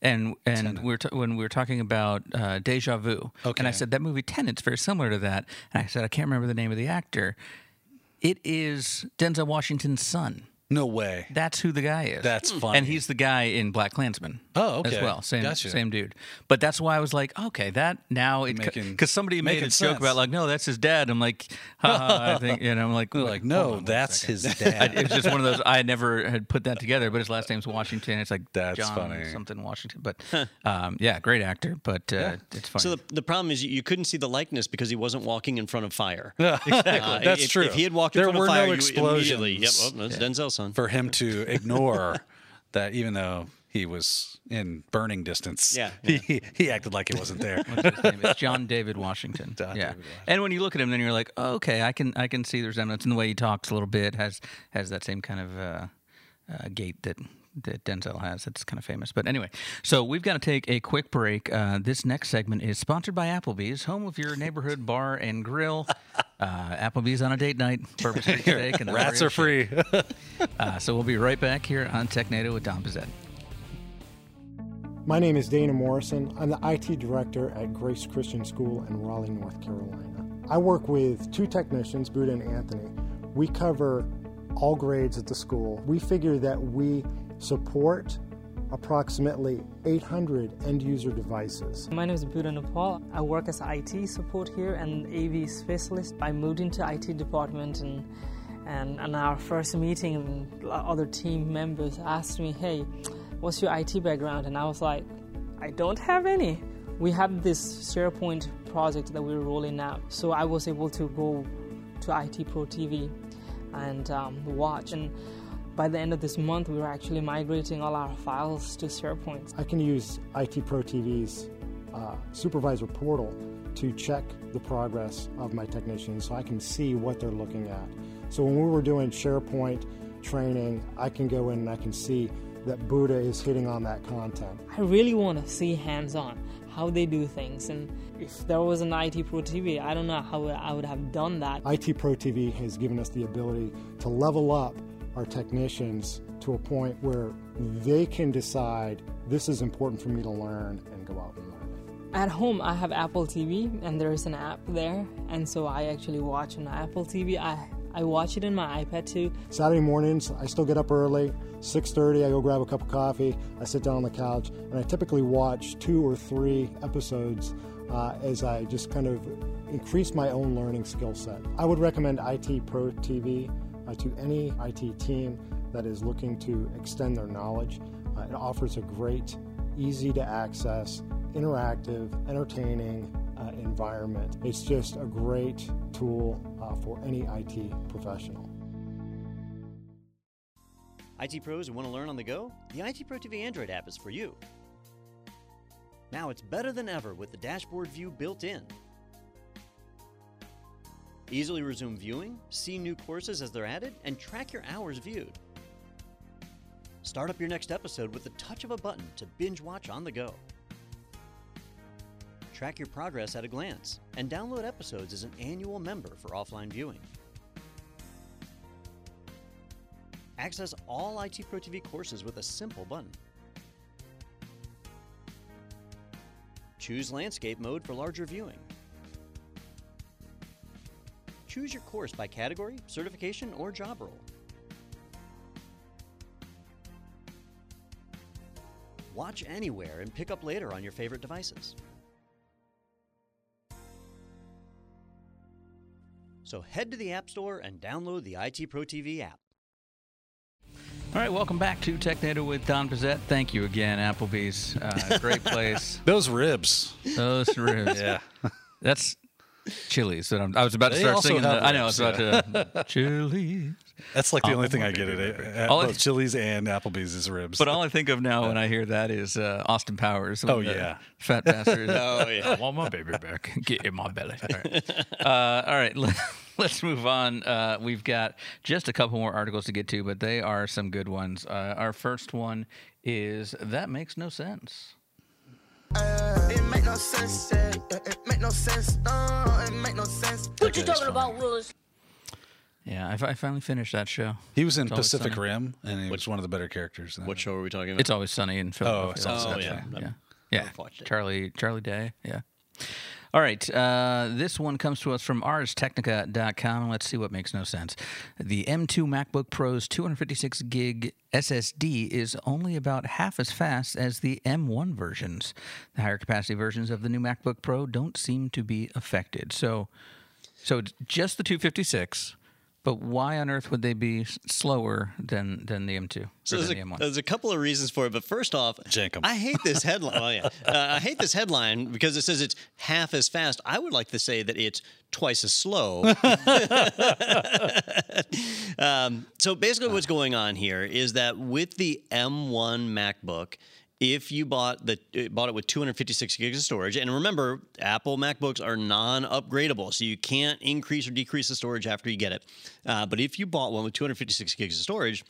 and and we were ta- when we were talking about uh, Deja Vu, okay. and I said that movie Tenet's very similar to that, and I said I can't remember the name of the actor. It is Denzel Washington's son. No way. That's who the guy is. That's funny. And he's the guy in Black Klansman. Oh, okay. As well, same Gotcha. same dude. But that's why I was like, okay, that now it because somebody made a making joke about like, no, that's his dad. I'm like, haha, I think, and I'm like, They're like, no, that's second. his I, dad. it was just one of those. I never had put that together, but his last name's Washington. It's like That's John funny. something Washington. But um, yeah, great actor. But uh, it's funny. So the, the problem is you, you couldn't see the likeness because he wasn't walking in front of fire. Yeah, exactly. Uh, That's if, true. If he had walked in there front were of fire, no you immediately, Yep, explosions oh, that's Denzel's son. For him to ignore that, even though he was in burning distance. Yeah, He, he acted like it wasn't there. What's his name? It's John David Washington. John yeah. David Washington. And when you look at him, then you're like, oh, okay, I can I can see the resemblance in the way he talks a little bit. Has has that same kind of uh, uh, gait that that Denzel has. That's kind of famous. But anyway, so we've got to take a quick break. Uh, this next segment is sponsored by Applebee's, home of your neighborhood bar and grill. Uh, Applebee's on a date night, purposely steak, and Rats are free. Uh, so we'll be right back here on TechNado with Don Pezet. My name is Dana Morrison. I'm the IT director at Grace Christian School in Raleigh, North Carolina. I work with two technicians, Buddha and Anthony. We cover all grades at the school. We figure that we support approximately 800 end user devices. My name is Buddha Nepal. I work as IT support here and AV specialist. I moved into IT department and and on our first meeting, other team members asked me, "Hey, what's your IT background?" And I was like, "I don't have any." We have this SharePoint project that we're rolling out, so I was able to go to IT Pro TV and um, watch. And by the end of this month, we were actually migrating all our files to SharePoint. I can use IT Pro TV's uh, supervisor portal to check the progress of my technicians so I can see what they're looking at. So when we were doing SharePoint training, I can go in and I can see that Buddha is hitting on that content. I really want to see hands on how they do things. And if there was an IT Pro TV, I don't know how I would have done that. IT Pro TV has given us the ability to level up our technicians to a point where they can decide this is important for me to learn and go out and learn it. At home, I have Apple TV, and there is an app there, and so I actually watch on Apple TV. I I watch it in my iPad too. Saturday mornings, I still get up early. 6:30, I go grab a cup of coffee. I sit down on the couch, and I typically watch two or three episodes uh, as I just kind of increase my own learning skill set. I would recommend IT Pro TV uh, to any IT team that is looking to extend their knowledge. Uh, it offers a great, easy to access, interactive, entertaining uh, environment. It's just a great tool uh, for any IT professional. IT pros who want to learn on the go? The IT Pro TV Android app is for you. Now it's better than ever with the dashboard view built in. Easily resume viewing, see new courses as they're added, and track your hours viewed. Start up your next episode with the touch of a button to binge watch on the go. Track your progress at a glance, and download episodes as an annual member for offline viewing. Access all IT Pro TV courses with a simple button. Choose landscape mode for larger viewing. Choose your course by category, certification, or job role. Watch anywhere and pick up later on your favorite devices. So head to the App Store and download the IT Pro TV app. All right, welcome back to TechNado with Don Pezet. Thank you again, Applebee's. Uh, great place. Those ribs. Those ribs. Yeah. That's Chili's. That I'm, I was about to They start singing. The, I know. I was about to Chili's. That's like the Oh, only thing I get at, at All I- both Chili's and Applebee's is ribs. But all I think of now when I hear that is uh, Austin Powers. Oh, yeah. fat bastard. Oh, yeah. I want my baby back. Get in my belly. All right, uh, all right let, us move on. Uh, we've got just a couple more articles to get to, but they are some good ones. Uh, our first one is that makes no sense. It make no sense, yeah. It make no sense, no, it make no sense. What you talking about, Willis? Yeah, I, I finally finished that show. he was in It's Pacific Rim, and he was one of the better characters. in What show are we talking about? It's always sunny in oh, Philadelphia. it's always Oh, Sunny. yeah. yeah, I've yeah. watched. Charlie Charlie Day. Yeah. All right. Uh, this one comes to us from arstechnica.com. Let's see what makes no sense. The M2 MacBook Pro's 256 gig SSD is only about half as fast as the M1 versions. The higher capacity versions of the new MacBook Pro don't seem to be affected. So, so just the 256. But why on earth would they be slower than than the M2 So there's than a, the M1? there's a couple of reasons for it, but first off, Jankum. I hate this headline. oh, yeah. uh, I hate this headline because it says it's half as fast. I would like to say that it's twice as slow. um, so basically, what's going on here is that with the M1 MacBook, if you bought the uh, bought it with 256 gigs of storage, and remember, Apple MacBooks are non-upgradable, so you can't increase or decrease the storage after you get it. Uh, but if you bought one with 256 gigs of storage,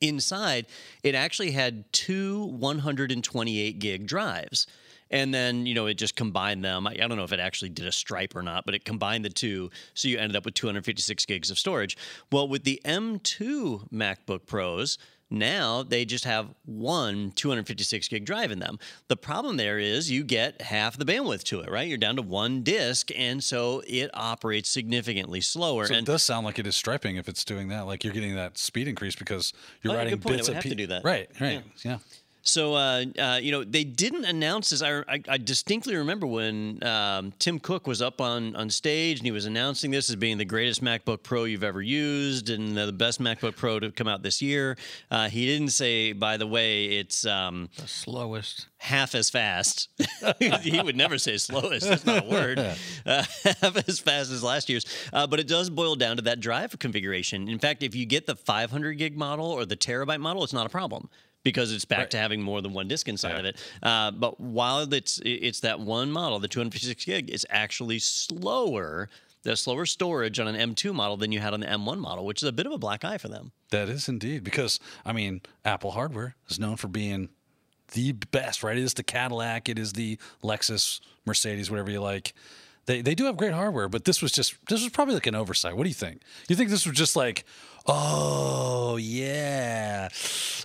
inside it actually had two 128 gig drives. And then you know it just combined them. I, I don't know if it actually did a stripe or not but it combined the two so you ended up with 256 gigs of storage. Well with the m2 macbook pros now they just have one 256 gig drive in them. The problem there is you get half the bandwidth to it, right? You're down to one disk, and so it operates significantly slower. So it does sound like it is striping if it's doing that. Like you're getting that speed increase because you're Oh, writing good point. It bits of have to do that. Right, right, yeah. So, uh, uh, you know, they didn't announce this. I, I, I distinctly remember when um, Tim Cook was up on, on stage and he was announcing this as being the greatest MacBook Pro you've ever used and the best MacBook Pro to come out this year. Uh, he didn't say, by the way, it's um, the slowest. half as fast. he would never say slowest. That's not a word. Uh, half as fast as last year's. Uh, but it does boil down to that drive configuration. In fact, if you get the 500 gig model or the terabyte model, it's not a problem because it's back to having more than one disk inside of it. Uh, but while it's it's that one model, the 256 gig, it's actually slower. The slower storage on an M2 model than you had on the M1 model, which is a bit of a black eye for them. That is indeed because I mean Apple hardware is known for being the best, right? It is the Cadillac, it is the Lexus, Mercedes, whatever you like. They they do have great hardware, but this was just this was probably like an oversight. What do you think? You think this was just like, oh yeah,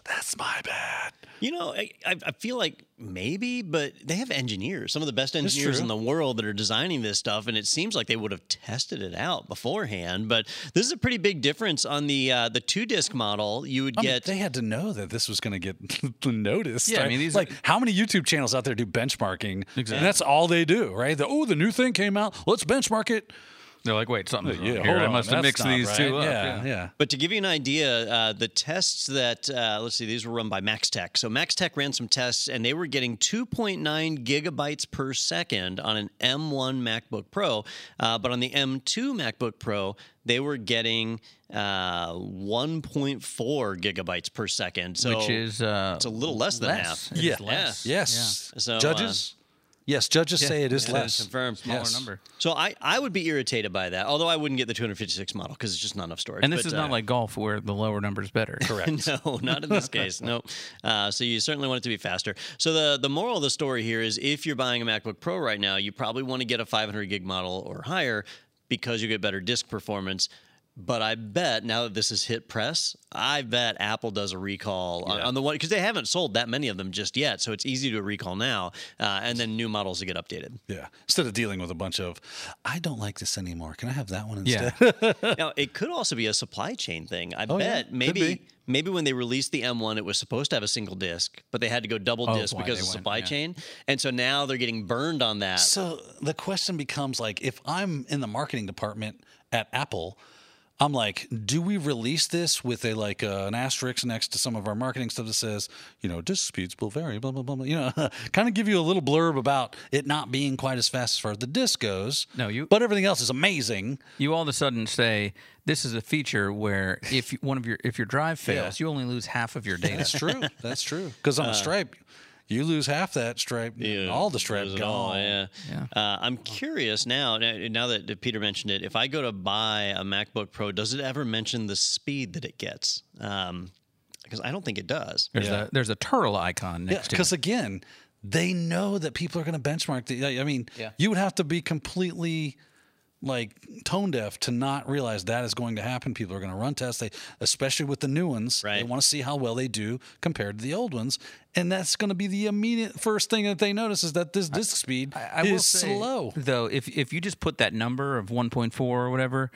that's my bad. You know, I, I I feel like maybe, but they have engineers, some of the best engineers in the world that are designing this stuff, and it seems like they would have tested it out beforehand. But this is a pretty big difference on the uh, the two disc model. You would I mean, get they had to know that this was going to get noticed. Yeah, I mean, these- like how many YouTube channels out there do benchmarking? Exactly. And that's all they do, right? The, oh, the new thing came out. Let's benchmark it. They're like, wait, something's wrong Yeah, here. hold I on, must have mixed these right. two up. Yeah, yeah. But to give you an idea, uh, the tests that uh, let's see, these were run by Max Tech. So Max Tech ran some tests, and they were getting 2.9 gigabytes per second on an M1 MacBook Pro, uh, but on the M2 MacBook Pro, they were getting uh, 1.4 gigabytes per second. So Which is uh, it's a little less than less. half. It is Yeah. less. Yes. So, uh, judges. Yes, judges say it is Yeah, less. confirmed. Smaller Yes. number. So I, I would be irritated by that, although I wouldn't get the 256 model because it's just not enough storage. And this But, is not uh, like golf where the lower number is better. Correct. no, not in this case. No. Uh, so you certainly want it to be faster. So the the moral of the story here is, if you're buying a MacBook Pro right now, you probably want to get a 500 gig model or higher because you get better disk performance. But I bet now that this has hit press, I bet Apple does a recall on, on the one because they haven't sold that many of them just yet. So it's easy to recall now, uh, and then new models to get updated. Yeah. Instead of dealing with a bunch of, I don't like this anymore. Can I have that one Yeah. instead? now it could also be a supply chain thing. I Oh, bet Could maybe maybe when they released the M1, it was supposed to have a single disc, but they had to go double Oh, disc because of supply yeah. chain, and so now they're getting burned on that. So the question becomes like, if I'm in the marketing department at Apple, I'm like, do we release this with a like uh, an asterisk next to some of our marketing stuff that says, you know, disputes will vary, blah blah blah, blah. you know, kind of give you a little blurb about it not being quite as fast as far as the disk goes. No, you- but everything else is amazing. You all of a sudden say this is a feature where if one of your if your drive fails, you only lose half of your data. That's true. That's true. Because on a stripe, you lose half that stripe, all the stripe Lose it gone. all, yeah. Uh, I'm curious now. Now now that Peter mentioned it, if I go to buy a MacBook Pro, does it ever mention the speed that it gets? Um, because I don't think it does. There's a there's a turtle icon Yeah, next to because again, they know that people are going to benchmark. The, I mean, Yeah. you would have to be completely like tone deaf to not realize that is going to happen. People are going to run tests, they, especially with the new ones. They want to see how well they do compared to the old ones, and that's going to be the immediate first thing that they notice is that this disk speed I will is say, slow. though. If if you just put that number of 1.4 or whatever,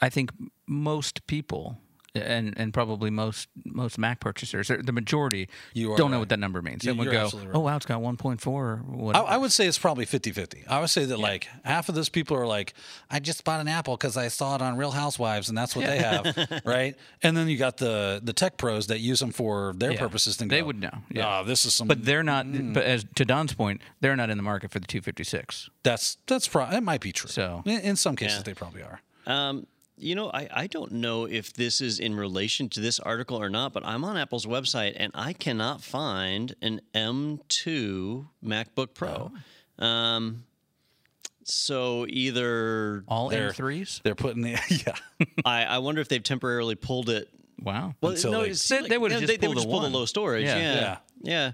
I think most people and and probably most most Mac purchasers, the majority, You don't know what that number means. You- and would go, right. "Oh wow, it's got 1.4." Or I. I would say it's probably 50 50. I would say that like half of those people are like, I just bought an Apple because I saw it on Real Housewives and that's what they have. right. And then you got the the tech pros that use them for their Yeah. purposes. And They would know, yeah. "Ah, this is some. but they're not. But as to Don's point, they're not in the market for the 256. that's, that's probably it might be true. So- in, in some cases, Yeah. they probably are. Um, you know, I, I don't know if this is in relation to this article or not, but I'm on Apple's website and I cannot find an M2 MacBook Pro. Um, so either All They're- M3s. They're putting the, yeah. I, I wonder if they've temporarily pulled it. Wow. Well, Until no, they- it seemed They- they would've yeah, just they, they pulled would a just pull the low storage. Yeah. Yeah, yeah.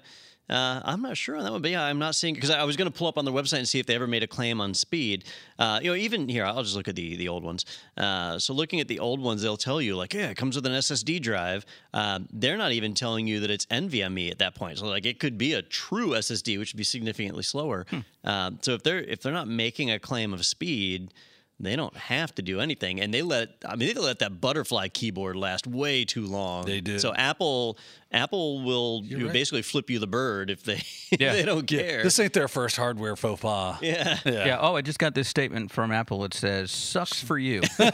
Uh, I'm not sure on that one, but yeah, I'm not seeing because I was going to pull up on their website and see if they ever made a claim on speed. Uh, you know, even here, I'll just look at the the old ones. Uh, so looking at the old ones, they'll tell you like, yeah, it comes with an SSD drive. Um, they're not even telling you that it's NVMe at that point. So like, it could be a true SSD, which would be significantly slower. Um, so if they're if they're not making a claim of speed. They don't have to do anything, and they let I mean they let that butterfly keyboard last way too long. They did. So Apple Apple will you know, right. basically flip you the bird if they Yeah. they don't care. This ain't their first hardware faux pas. yeah. Yeah. Oh, I just got this statement from Apple. It says, "Sucks for you." so,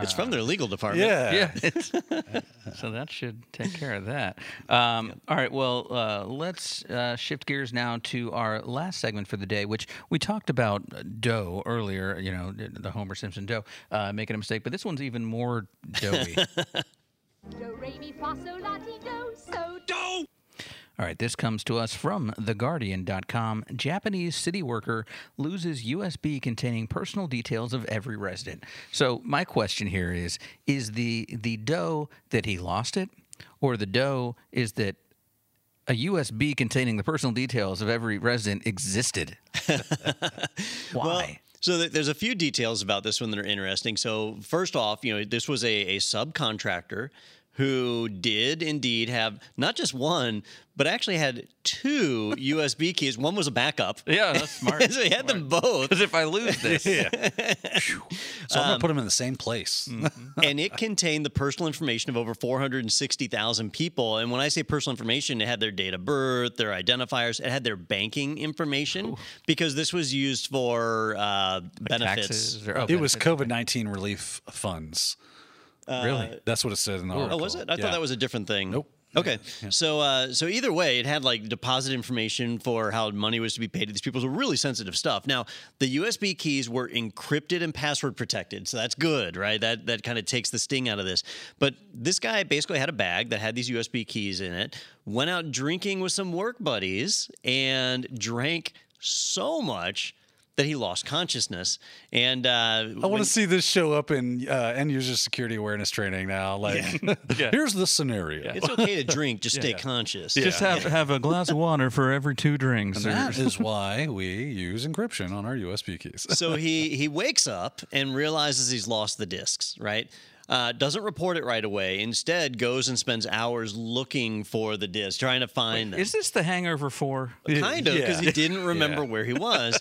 it's from their legal department. Yeah. yeah. so that should take care of that. Um, All right. Well, uh, let's uh, shift gears now to our last segment for the day, which we talked about dough earlier. You know, the Homer Simpson dough uh, making a mistake, but this one's even more doughy. Do, re, mi, fa, sol, la, ti, do, so, do. All right, this comes to us from TheGuardian.com. Japanese city worker loses USB containing personal details of every resident. So my question here is: Is the the dough that he lost it, or the dough is that a USB containing the personal details of every resident existed? Why? Well, so there's a few details about this one that are interesting. So first off, you know, this was a, a subcontractor who did indeed have not just one, but actually had two USB keys. One was a backup. yeah, that's smart. so he had them both. Because if I lose this, So I'm Um, gonna put them in the same place. and it contained the personal information of over 460,000 people. And when I say personal information, it had their date of birth, their identifiers, it had their banking information because this was used for uh, benefits. or oh, it was. COVID 19 relief funds. Really. That's what it said in the article. Oh, was it? I Yeah. thought that was a different thing. Nope. Okay, so uh, so either way, it had like deposit information for how money was to be paid to these people. So really sensitive stuff. Now, the USB keys were encrypted and password protected, so that's good, right? That that kind of takes the sting out of this. But this guy basically had a bag that had these USB keys in it. Went out drinking with some work buddies and drank so much that he lost consciousness. And uh, I want to see this show up in uh, end user security awareness training now. Like, here's the scenario. it's okay to drink, just stay conscious. Just have have a glass of water for every two drinks. And or- that is why we use encryption on our USB keys. so he he wakes up and realizes he's lost the discs. Right. Uh, doesn't report it right away. Instead, goes and spends hours looking for the disc, trying to find them. Is this the Hangover Four? kind of because Yeah. he didn't remember Yeah. where he was.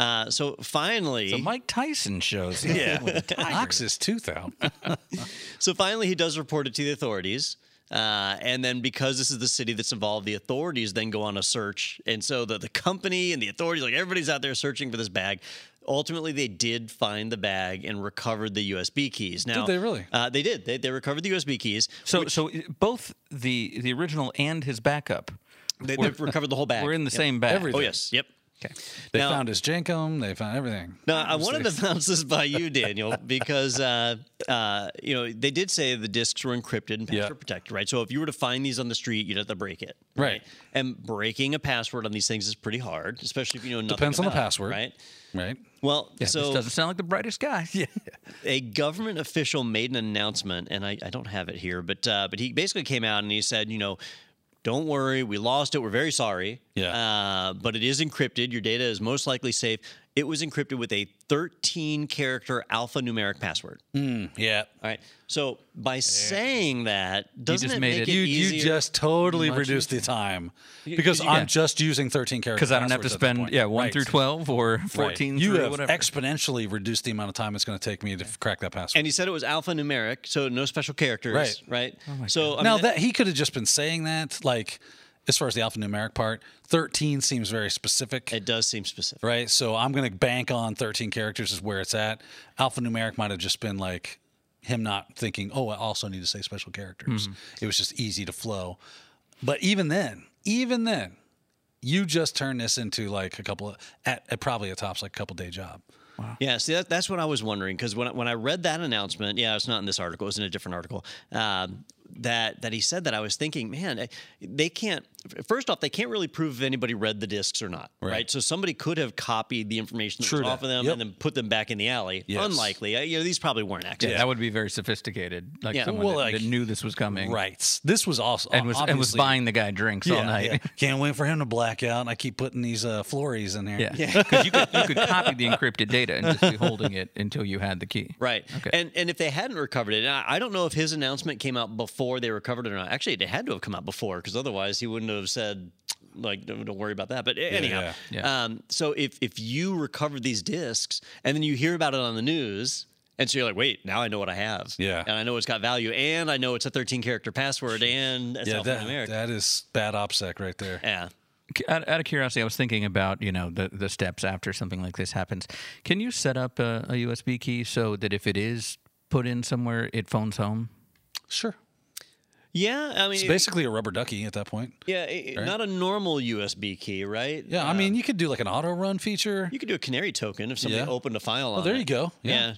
Uh, so finally, The Mike Tyson shows. Yeah. Knocks his tooth out. so finally, he does report it to the authorities. Uh, and then because this is the city that's involved, the authorities then go on a search. And so the, the company and the authorities, like everybody's out there searching for this bag. Ultimately, they did find the bag and recovered the USB keys. Now, did they really? Uh, they did. They, they recovered the USB keys. So so uh, both the the original and his backup They, they recovered the whole bag. We're in the Yep. same bag. Everything. Oh yes. Yep. Okay. They Now- found his Jankum. They found everything. Now, I wanted to bounce this by you, Daniel, because uh, uh, you know they did say the discs were encrypted and password Yeah. protected, right? So if you were to find these on the street, you'd have to break it, Right. And breaking a password on these things is pretty hard, especially if you know nothing. Depends on the password. right? Right? Well, Yeah, so this doesn't sound like the brightest guy. Yeah. a government official made an announcement, and I, I don't have it here, but uh, but he basically came out and he said, you know, don't worry, we lost it. We're very sorry. Yeah. Uh, but it is encrypted. Your data is most likely safe. It was encrypted with a 13 character alphanumeric password. Mm, yeah. All right. So by saying that, doesn't just it made make it- it, You, easier? you just totally Much reduced the time because yeah. I'm just using 13 characters. Because I don't have to spend yeah one through twelve or fourteen You have whatever. exponentially reduced the amount of time it's going to take me to f- crack that password. and he said it was alphanumeric, so no special characters. Right. Right. Oh so I mean, now that he could have just been saying that, like as far as the alphanumeric part, 13 seems very specific. it does seem specific. right? So I'm going to bank on 13 characters is where it's at. Alphanumeric might have just been like him not thinking, oh, I also need to say special characters. It was just easy to flow. But even then, even then, you just turn this into like a couple of, at, at probably a tops like a couple day job. Yeah, see, that, that's what I was wondering because when I, when I read that announcement, yeah, it's not in this article; it was in a different article. Um, that that he said that I was thinking, man, eh, they can't. First off, they can't really prove if anybody read the discs or not, right? Right. So somebody could have copied the information that was that. off of them Yep. and then put them back in the alley. Yes. Unlikely. Uh, You know, these probably weren't actually. yeah, that would be very sophisticated. Like Yeah. someone Well, that, like- that knew this was coming, Right. This was also And was and was buying the guy drinks all night. yeah. Can't wait for him to black out. And I keep putting these uh, flories in there. Yeah, because you could you could copy the encrypted data and just be holding it until you had the key. Right. Okay. And and if they hadn't recovered it, and I, I don't know if his announcement came out before they recovered it or not. Actually, it had to have come out before because otherwise he wouldn't have said like don't, don't worry about that. But anyhow, yeah, yeah. Um, so if if you recovered these discs and then you hear about it on the news. And so you're like, wait, now I know what I have. Yeah. And I know it's got value. And I know it's a 13 character password. And it's Yeah, that, alphanumeric. that is bad OPSEC right there. yeah. Out, out of curiosity, I was thinking about you know the the steps after something like this happens. Can you set up a, a USB key so that if it is put in somewhere, it phones home? Sure. Yeah. I mean, It's basically a rubber ducky at that point. yeah, it- not a normal USB key, right? Yeah, I mean, um, you could do like an auto run feature. You could do a canary token if somebody Yeah. opened a file Oh, on there it. you go. Yeah. Yeah.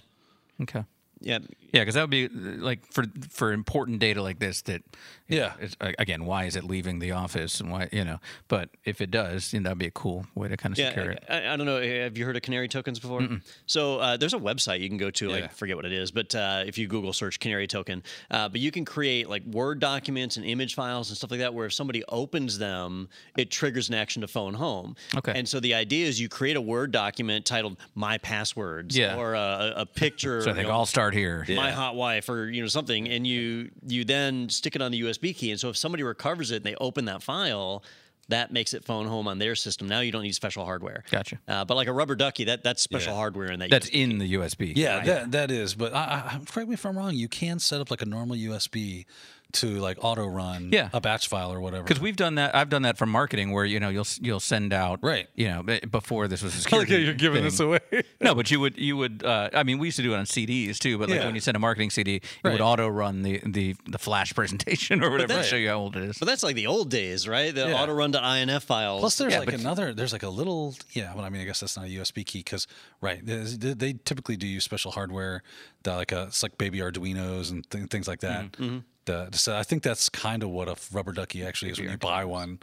Okay. Yeah. Yeah, because that would be uh, like for for important data like this. That Yeah. it's, uh, again, why is it leaving the office and why you know? But if it does, you know, that'd be a cool way to kind of secure Yeah, it. I, I don't know. Have you heard of canary tokens before? So uh, there's a website you can go to. Yeah. I forget what it is, but uh, if you Google search canary token, uh, but you can create like Word documents and image files and stuff like that. Where if somebody opens them, it triggers an action to phone home. Okay. And so the idea is you create a Word document titled "My Passwords" Yeah. or a, a picture. So I you think know, I'll start here. my hot wife or you know something and you you then stick it on the USB key and so if somebody recovers it and they open that file that makes it phone home on their system now you don't need special hardware Gotcha. uh, but like a rubber ducky that that's special Yeah. hardware in that That's USB. in the USB. Yeah, right? that that is. But I, I, correct me if I'm wrong. You can set up like a normal USB to like auto run Yeah. a batch file or whatever. Because we've done that. I've done that for marketing, where you know you'll you'll send out Right. You know, before this was a I like security. how you're giving thing. this away. No, but you would you would. Uh, I mean, we used to do it on CDs too. But like Yeah. when you send a marketing CD, it Right. would auto run the, the the flash presentation or whatever to show you how old it is. but that's like the old days right the Yeah. auto run to inf files Plus, there's Yeah, like another. There's like a little. Yeah, well, I mean, I guess that's not a USB key because right. They, they typically do use special hardware, that like a, it's like baby Arduino's and th- things like that. Mm-hmm. The- so I think that's kind of what a rubber ducky actually is when you buy one.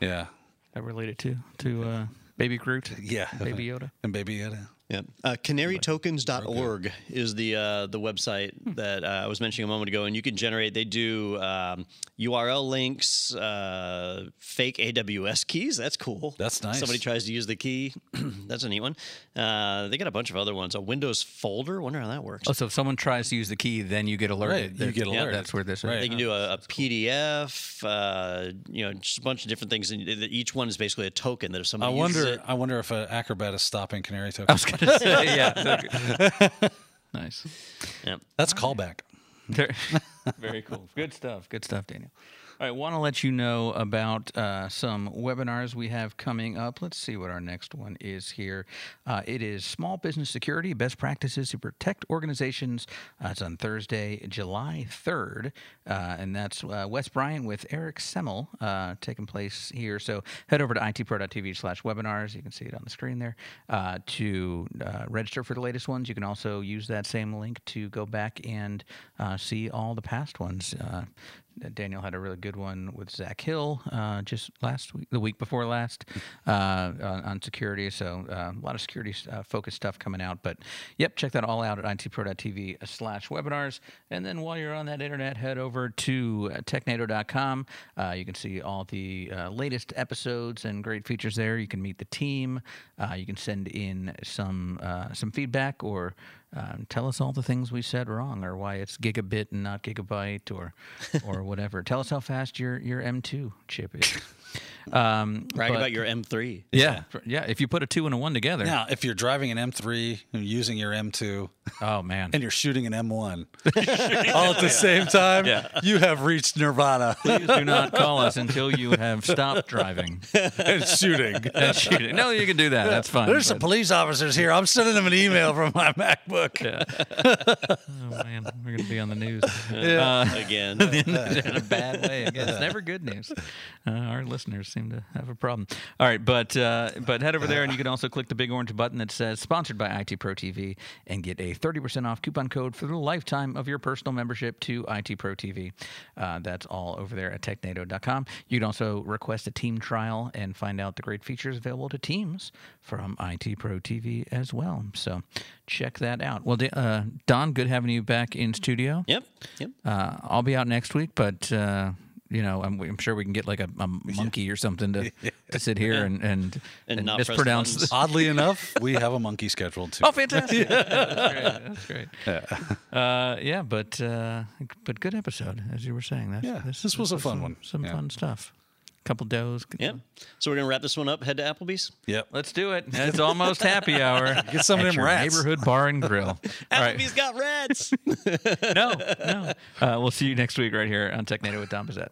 Yeah. That related to to uh, Baby Groot. Yeah. Baby Yoda. And baby Yoda. Yeah. Uh, canarytokens.org is the uh, the website Hmm. that uh, I was mentioning a moment ago, and you can generate. They do um, URL links, uh, fake AWS keys. That's cool. That's nice. Somebody tries to use the key. That's a neat one. Uh, they got a bunch of other ones. A Windows folder. Wonder how that works. Oh, so if someone tries to use the key, then you get alerted. Right, you that- get yeah, alerted. That's where this is. Right. They can do a, a PDF, uh, you know, just a bunch of different things. And each one is basically a token that if I somebody uses wonder. it, I wonder if an Acrobat is stopping Canary I Token. gonna say, yeah. nice. yeah. That's callback. Very, very cool. Good stuff. Good stuff, Daniel. I want to let you know about uh, some webinars we have coming up. Let's see what our next one is here. Uh, it is Small Business Security Best Practices to Protect Organizations. Uh, it's on Thursday, July 3rd, uh, and that's uh, Wes Bryan with Eric Semmel uh, taking place here. So head over to itpro.tv slash webinars. You can see it on the screen there to register for the latest ones. You can also use that same link to go back and see all the past ones. Uh, Daniel had a really good one with Zach Hill uh, just last week, the week before last, uh, on, on security. So uh, a lot of security uh, focused stuff coming out. But yep, check that all out at itpro.tv slash webinars. And then while you're on that internet, head over to technado.com. Uh, you can see all the uh, latest episodes and great features there. You can meet the team. Uh, you can send in some uh, some feedback or um, tell us all the things we said wrong, or why it's gigabit and not gigabyte, or or whatever. tell us how fast your your M2 chip is. Um, Brag but- about your M3. yeah, yeah. If you put a two and a one together, Now, if you're driving an M3 and using your M2 oh man, and you're shooting an M1 all at the same time, you have reached nirvana please do not call us until you have stopped driving and shooting. and shooting. No, you can do that. That's fine. There's some police officers here. I'm sending them an email from my MacBook. oh man, we're gonna be on the news. Uh, Again. in a bad way. Again, it's never good news. Uh, our listeners seem to have a problem. All right, but uh, but head over there and you can also click the big orange button that says "Sponsored by IT Pro TV" and get a thirty percent off coupon code for the lifetime of your personal membership to IT Pro TV. Uh, that's all over there at technado.com. You can also request a team trial and find out the great features available to teams from IT Pro TV as well. So check that out. Well, uh, Don, good having you back in studio. Yep. Yep. Uh, I'll be out next week, but uh, you know, I'm, I'm sure we can get like a, a monkey or something to, to sit here and and, And and not mispronounce. buttons. the- Oddly enough, we have a monkey scheduled too. Oh, fantastic! That's great. That's great. Uh, yeah, but uh, but good episode, as you were saying. That's, Yeah, this was a fun some, one. Some Yeah. fun stuff. Couple doughs. Yep. So we're gonna wrap this one up. Head to Applebee's. Yep. Let's do it. It's almost happy hour. Get some of them your rats. Neighborhood bar and grill. All right. Applebee's got rats. No, no. Uh, we'll see you next week right here on Technado with Don Pezet.